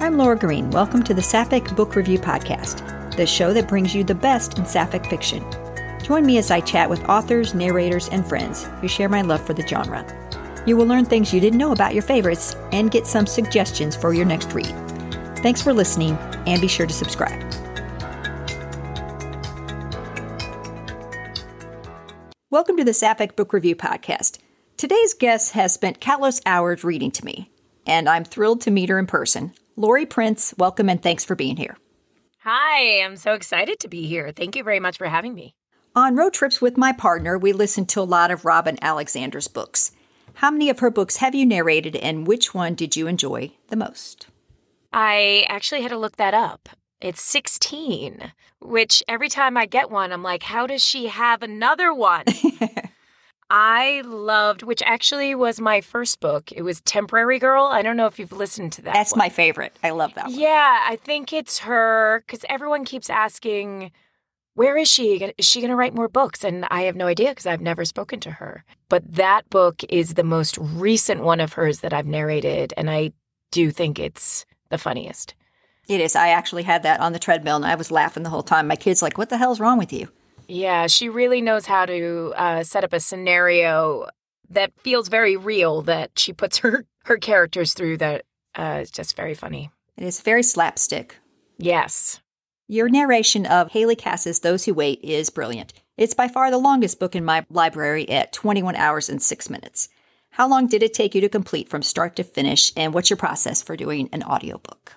I'm Laura Green. Welcome to the Sapphic Book Review Podcast, the show that brings you the best in Sapphic fiction. Join me as I chat with authors, narrators, and friends who share my love for the genre. You will learn things you didn't know about your favorites and get some suggestions for your next read. Thanks for listening, and be sure to subscribe. Welcome to the Sapphic Book Review Podcast. Today's guest has spent countless hours reading to me, and I'm thrilled to meet her in person. Lori Prince, welcome and thanks for being here. Hi, I'm so excited to be here. Thank you very much for having me. On road trips with my partner, we listen to a lot of Robin Alexander's books. How many of her books have you narrated, and which one did you enjoy the most? I actually had to look that up. It's 16, which every time I get one, I'm like, how does she have another one? I loved, which actually was my first book. It was Temporary Girl. I don't know if you've listened to that. That's one. my favorite. I love that one. Yeah, I think it's her because everyone keeps asking, where is she? Is she going to write more books? And I have no idea because I've never spoken to her. But that book is the most recent one of hers that I've narrated. And I do think it's the funniest. It is. I actually had that on the treadmill and I was laughing the whole time. My kid's like, What the hell's wrong with you? Yeah, she really knows how to uh, set up a scenario that feels very real that she puts her, her characters through that uh, is just very funny. It is very slapstick. Yes. Your narration of Hayley Cass's Those Who Wait is brilliant. It's by far the longest book in my library at 21 hours and 6 minutes. How long did it take you to complete from start to finish, and what's your process for doing an audiobook?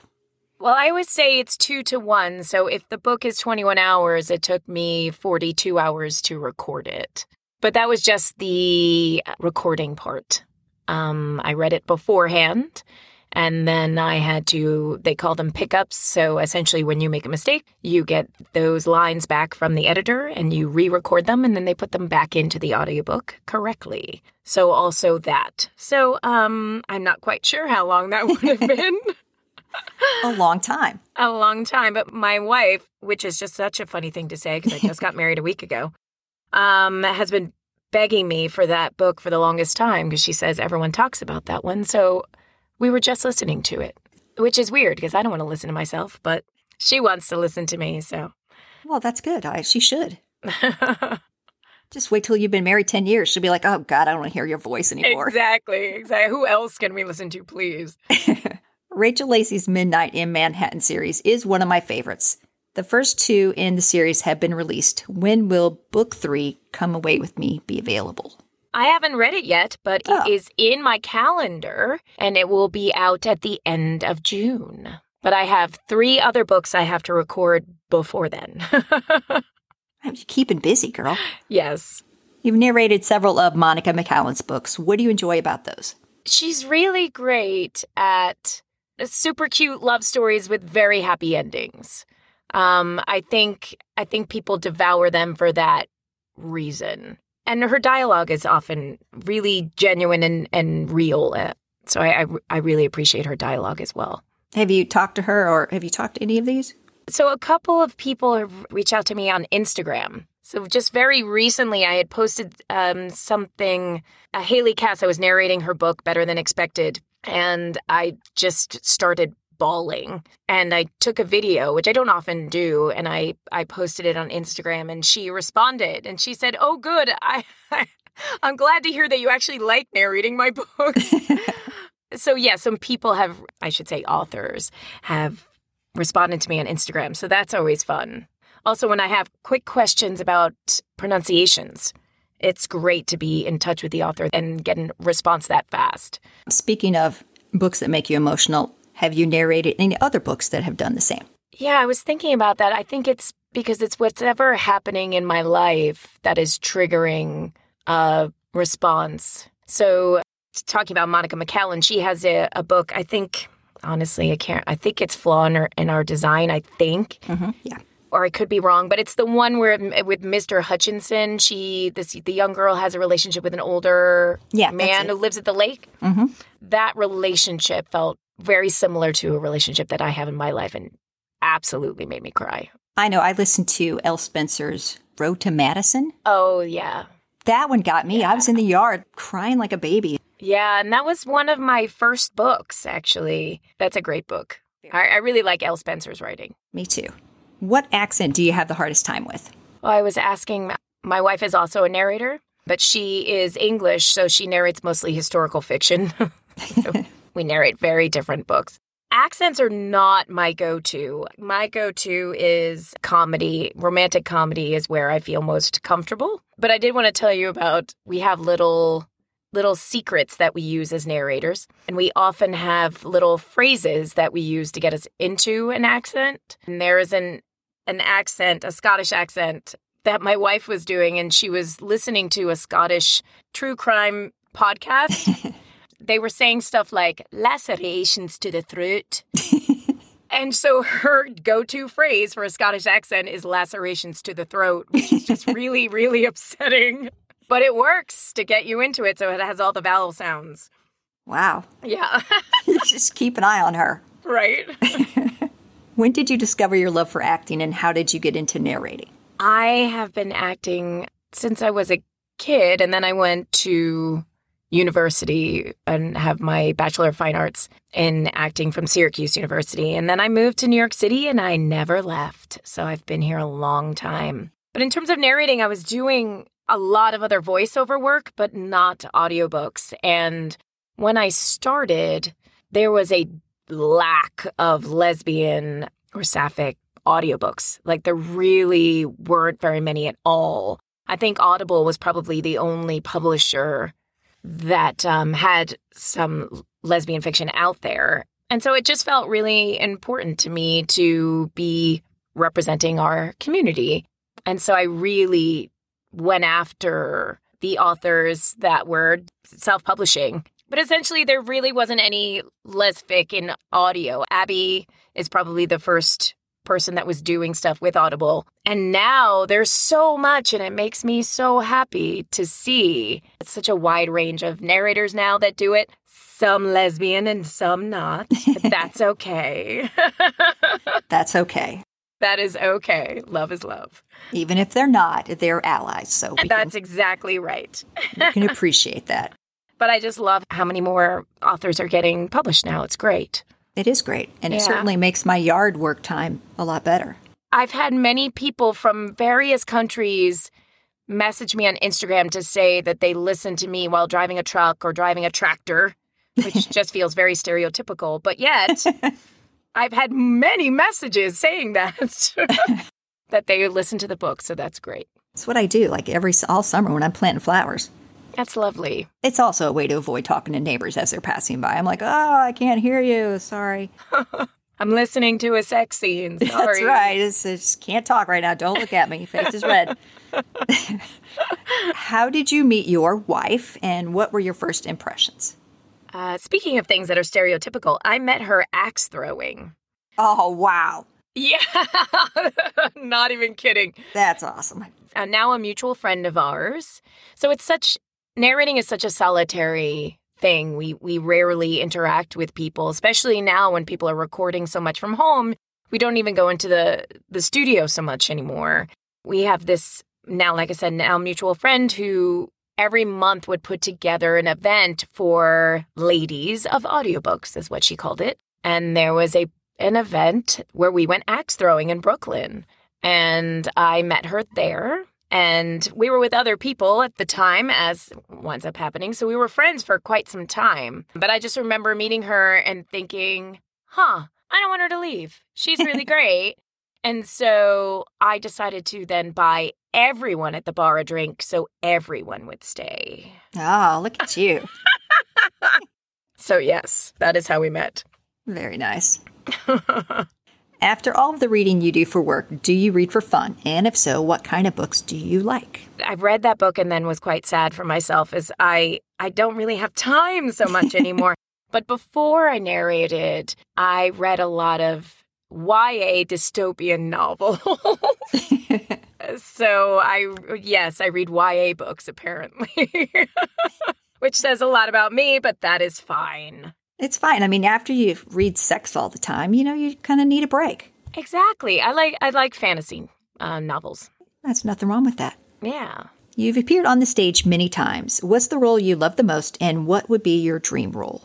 Well, I always say it's two to one. So if the book is 21 hours, it took me 42 hours to record it. But that was just the recording part. Um, I read it beforehand and then I had to, they call them pickups. So essentially, when you make a mistake, you get those lines back from the editor and you re record them and then they put them back into the audiobook correctly. So also that. So um, I'm not quite sure how long that would have been. A long time. A long time. But my wife, which is just such a funny thing to say because I just got married a week ago, um, has been begging me for that book for the longest time because she says everyone talks about that one. So we were just listening to it, which is weird because I don't want to listen to myself, but she wants to listen to me. So, well, that's good. I, she should. just wait till you've been married 10 years. She'll be like, oh, God, I don't want to hear your voice anymore. Exactly. Exactly. Who else can we listen to, please? Rachel Lacey's Midnight in Manhattan series is one of my favorites. The first two in the series have been released. When will book three, Come Away With Me, be available? I haven't read it yet, but oh. it is in my calendar and it will be out at the end of June. But I have three other books I have to record before then. I'm keeping busy, girl. Yes. You've narrated several of Monica McCallan's books. What do you enjoy about those? She's really great at super cute love stories with very happy endings. Um, I think I think people devour them for that reason and her dialogue is often really genuine and, and real. Uh, so I, I, I really appreciate her dialogue as well. Have you talked to her or have you talked to any of these? So a couple of people have reached out to me on Instagram. So just very recently, I had posted um, something. Uh, Hayley Cass, I was narrating her book Better Than Expected, and I just started bawling and I took a video, which I don't often do, and I I posted it on Instagram and she responded and she said, "Oh good. I, I I'm glad to hear that you actually like narrating my books." so yeah, some people have I should say authors have responded to me on Instagram. So that's always fun. Also when I have quick questions about pronunciations, it's great to be in touch with the author and get a response that fast. Speaking of books that make you emotional, have you narrated any other books that have done the same? Yeah, I was thinking about that. I think it's because it's whatever happening in my life that is triggering a response. So, talking about Monica McCallan, she has a, a book. I think, honestly, I can't. I think it's Flaw in Our, in our Design. I think. Mm-hmm. Yeah. Or I could be wrong, but it's the one where with Mr. Hutchinson, she this the young girl has a relationship with an older yeah, man who lives at the lake. Mm-hmm. That relationship felt very similar to a relationship that I have in my life and absolutely made me cry. I know. I listened to Elle Spencer's Road to Madison. Oh, yeah. That one got me. Yeah. I was in the yard crying like a baby. Yeah, and that was one of my first books, actually. That's a great book. I, I really like Elle Spencer's writing. Me too. What accent do you have the hardest time with? Well, I was asking, my wife is also a narrator, but she is English, so she narrates mostly historical fiction. so we narrate very different books. Accents are not my go to. My go to is comedy. Romantic comedy is where I feel most comfortable. But I did want to tell you about we have little little secrets that we use as narrators. And we often have little phrases that we use to get us into an accent. And there is an an accent, a Scottish accent that my wife was doing and she was listening to a Scottish true crime podcast. they were saying stuff like lacerations to the throat. and so her go to phrase for a Scottish accent is lacerations to the throat, which is just really, really upsetting. But it works to get you into it, so it has all the vowel sounds. Wow. Yeah. just keep an eye on her. Right. When did you discover your love for acting and how did you get into narrating? I have been acting since I was a kid, and then I went to university and have my Bachelor of Fine Arts in acting from Syracuse University. And then I moved to New York City and I never left. So I've been here a long time. But in terms of narrating, I was doing a lot of other voiceover work, but not audiobooks. And when I started, there was a lack of lesbian or sapphic audiobooks. Like there really weren't very many at all. I think Audible was probably the only publisher that um, had some lesbian fiction out there. And so it just felt really important to me to be representing our community. And so I really went after the authors that were self publishing. But essentially, there really wasn't any lesfic in audio. Abby is probably the first person that was doing stuff with Audible. And now there's so much, and it makes me so happy to see it's such a wide range of narrators now that do it. Some lesbian and some not. But that's okay. that's okay. That is okay. Love is love. Even if they're not, they're allies. So that's can, exactly right. you can appreciate that. But I just love how many more authors are getting published now. It's great. It is great. And yeah. it certainly makes my yard work time a lot better. I've had many people from various countries message me on Instagram to say that they listen to me while driving a truck or driving a tractor, which just feels very stereotypical. But yet, I've had many messages saying that that they listen to the book, so that's great. It's what I do like every all summer when I'm planting flowers. That's lovely. It's also a way to avoid talking to neighbors as they're passing by. I'm like, oh, I can't hear you. Sorry. I'm listening to a sex scene. Sorry. That's right. It's, just can't talk right now. Don't look at me. Face is red. How did you meet your wife, and what were your first impressions? Uh, speaking of things that are stereotypical, I met her axe throwing. Oh, wow. Yeah, not even kidding. That's awesome. And now a mutual friend of ours. So it's such narrating is such a solitary thing. We we rarely interact with people, especially now when people are recording so much from home. We don't even go into the the studio so much anymore. We have this now, like I said, now mutual friend who every month would put together an event for ladies of audiobooks, is what she called it. And there was a an event where we went axe throwing in Brooklyn. And I met her there and we were with other people at the time, as winds up happening. So we were friends for quite some time. But I just remember meeting her and thinking, huh, I don't want her to leave. She's really great. And so I decided to then buy everyone at the bar a drink so everyone would stay. Oh, look at you. so, yes, that is how we met. Very nice. After all of the reading you do for work, do you read for fun? And if so, what kind of books do you like? I've read that book and then was quite sad for myself as I I don't really have time so much anymore. but before I narrated, I read a lot of YA dystopian novels. so I yes, I read YA books apparently. Which says a lot about me, but that is fine. It's fine. I mean, after you read sex all the time, you know, you kind of need a break. Exactly. I like I like fantasy uh, novels. That's nothing wrong with that. Yeah. You've appeared on the stage many times. What's the role you love the most, and what would be your dream role?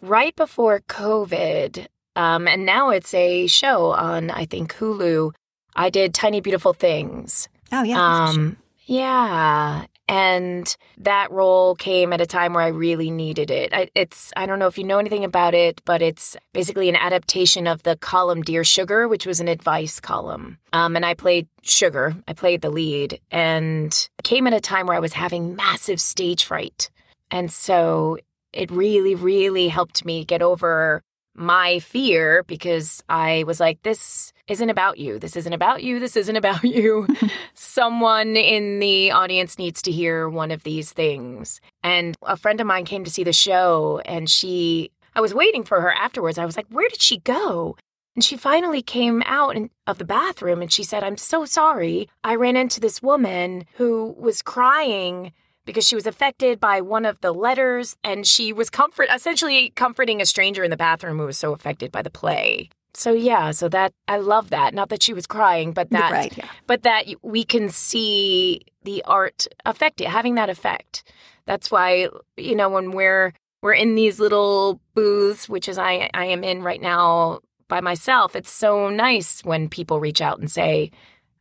Right before COVID, Um, and now it's a show on, I think, Hulu. I did Tiny Beautiful Things. Oh yeah. Um, yeah. And that role came at a time where I really needed it. I, it's, I don't know if you know anything about it, but it's basically an adaptation of the column Dear Sugar, which was an advice column. Um, and I played Sugar, I played the lead, and came at a time where I was having massive stage fright. And so it really, really helped me get over my fear because I was like, this isn't about you. This isn't about you. This isn't about you. Someone in the audience needs to hear one of these things. And a friend of mine came to see the show and she, I was waiting for her afterwards. I was like, where did she go? And she finally came out of the bathroom and she said, I'm so sorry. I ran into this woman who was crying because she was affected by one of the letters and she was comfort essentially comforting a stranger in the bathroom who was so affected by the play. So yeah, so that I love that. Not that she was crying, but that right, yeah. but that we can see the art affect it, having that effect. That's why you know when we're we're in these little booths, which is I I am in right now by myself. It's so nice when people reach out and say,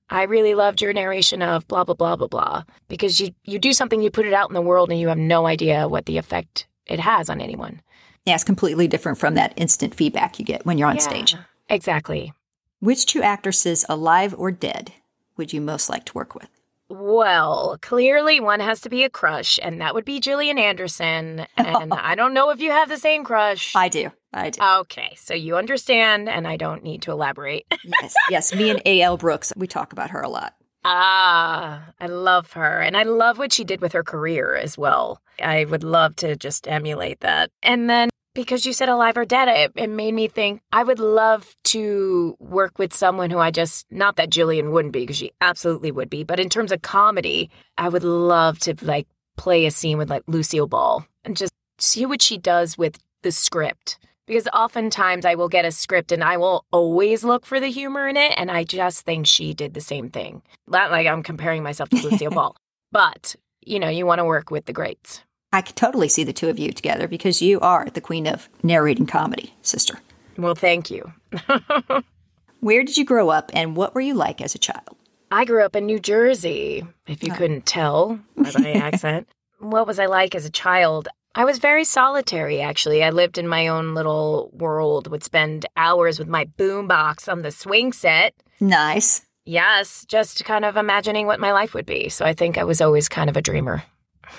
I really loved your narration of blah blah blah blah blah because you you do something you put it out in the world and you have no idea what the effect it has on anyone. Yeah, it's completely different from that instant feedback you get when you're on Yeah, stage. Exactly. Which two actresses, alive or dead, would you most like to work with? Well, clearly one has to be a crush, and that would be Gillian Anderson. And I don't know if you have the same crush. I do. I do. Okay, so you understand, and I don't need to elaborate. yes, yes. Me and A.L. Brooks, we talk about her a lot. Ah, I love her. And I love what she did with her career as well. I would love to just emulate that. And then because you said alive or dead, it, it made me think I would love to work with someone who I just, not that Gillian wouldn't be, because she absolutely would be, but in terms of comedy, I would love to like play a scene with like Lucille Ball and just see what she does with the script. Because oftentimes I will get a script and I will always look for the humor in it. And I just think she did the same thing. Not like I'm comparing myself to Lucille Ball, but you know, you want to work with the greats. I could totally see the two of you together because you are the queen of narrating comedy, sister. Well, thank you. Where did you grow up and what were you like as a child? I grew up in New Jersey, if you oh. couldn't tell by my accent. What was I like as a child? I was very solitary, actually. I lived in my own little world, would spend hours with my boombox on the swing set. Nice. Yes, just kind of imagining what my life would be. So I think I was always kind of a dreamer.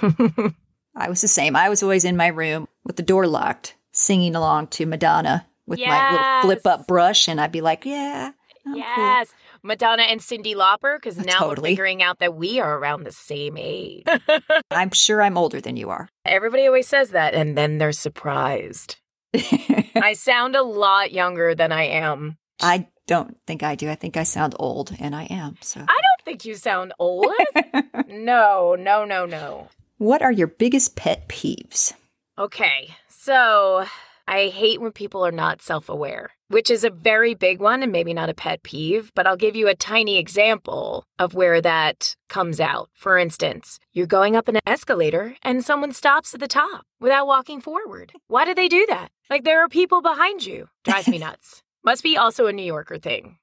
I was the same. I was always in my room with the door locked, singing along to Madonna with my little flip up brush, and I'd be like, "Yeah, I'm cool." yes. Madonna and Cyndi Lauper, because uh, now Totally. we're figuring out that we are around the same age. I'm sure I'm older than you are." Everybody always says that, and then they're surprised. I sound a lot younger than I am. I don't think I do. I think I sound old, and I am. So, I don't think you sound old. no, no, no, no. What are your biggest pet peeves? Okay, so I hate when people are not self aware, which is a very big one and maybe not a pet peeve, but I'll give you a tiny example of where that comes out. For instance, you're going up an escalator and someone stops at the top without walking forward. Why do they do that? Like there are people behind you. Drives me nuts. Must be also a New Yorker thing.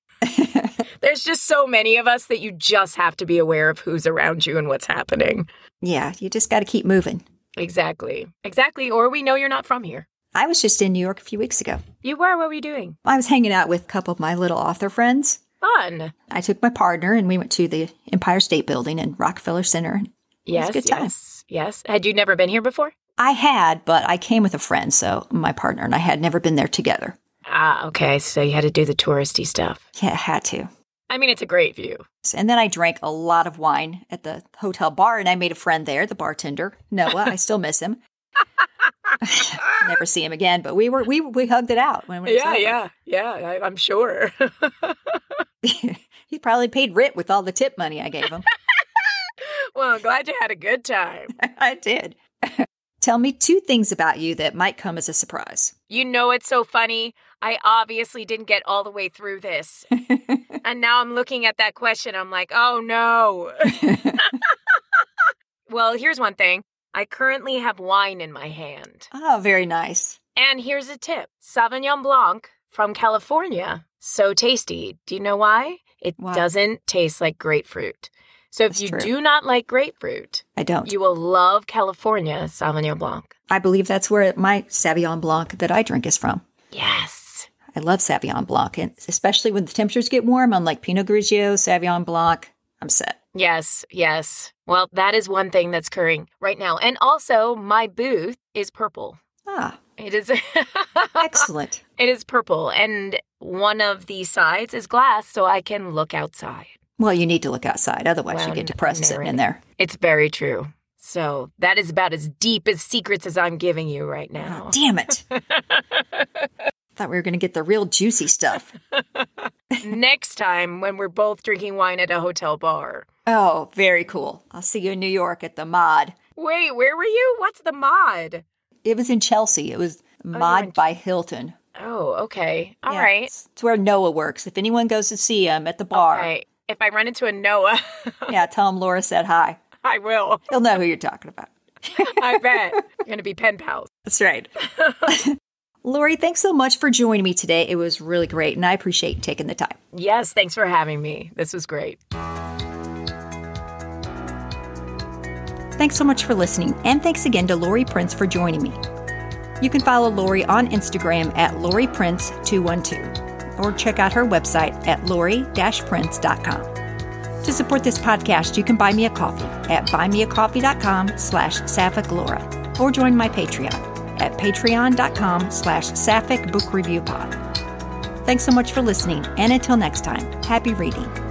There's just so many of us that you just have to be aware of who's around you and what's happening. Yeah, you just got to keep moving. Exactly. Exactly. Or we know you're not from here. I was just in New York a few weeks ago. You were. What were you doing? I was hanging out with a couple of my little author friends. Fun. I took my partner, and we went to the Empire State Building and Rockefeller Center. Yes. good time. Yes. Yes. Had you never been here before? I had, but I came with a friend, so my partner and I had never been there together. Ah, okay. So you had to do the touristy stuff. Yeah, I had to. I mean, it's a great view. And then I drank a lot of wine at the hotel bar, and I made a friend there, the bartender Noah. I still miss him. Never see him again, but we were we we hugged it out when was over. yeah, I, I'm sure. he probably paid Rit with all the tip money I gave him. well, I'm glad you had a good time. I did. Tell me two things about you that might come as a surprise. You know, it's so funny. I obviously didn't get all the way through this. and now I'm looking at that question. I'm like, oh no. well, here's one thing I currently have wine in my hand. oh, very nice. And here's a tip Sauvignon Blanc from California. So tasty. Do you know why? It doesn't taste like grapefruit. So if That's you true. do not like grapefruit, I don't. you will love California Sauvignon Blanc. I believe that's where my Sauvignon Blanc that I drink is from. Yes. I love Sauvignon Blanc, and especially when the temperatures get warm, I'm like Pinot Grigio, Sauvignon Blanc, I'm set. Yes, yes. Well, that is one thing that's occurring right now. And also, my booth is purple. Ah, It is excellent. It is purple and one of the sides is glass so I can look outside. Well, you need to look outside, otherwise Well, you get depressed sitting in there. It's very true. So, that is about as deep as secrets as I'm giving you right now. Oh, damn it. Thought we were going to get the real juicy stuff. Next time when we're both drinking wine at a hotel bar. Oh, very cool. I'll see you in New York at the Mod. Wait, where were you? What's the mod? It was in Chelsea. It was oh, you Mod went- by Hilton. Oh, okay. All Yeah, right. It's, it's where Noah works. If anyone goes to see him at the bar, Okay. If I run into a Noah, yeah, tell him Laura said hi. I will. He'll know who you're talking about. I bet. You're going to be pen pals. That's right. Lori, thanks so much for joining me today. It was really great, and I appreciate you taking the time. Yes, thanks for having me. This was great. Thanks so much for listening, and thanks again to Lori Prince for joining me. You can follow Lori on Instagram at LoriPrince212 or check out her website at lori-prince.com. To support this podcast, you can buy me a coffee at buymeacoffee.com slash sapphiclaura or join my Patreon at patreon.com slash sapphic book review pod. Thanks so much for listening, and until next time, happy reading.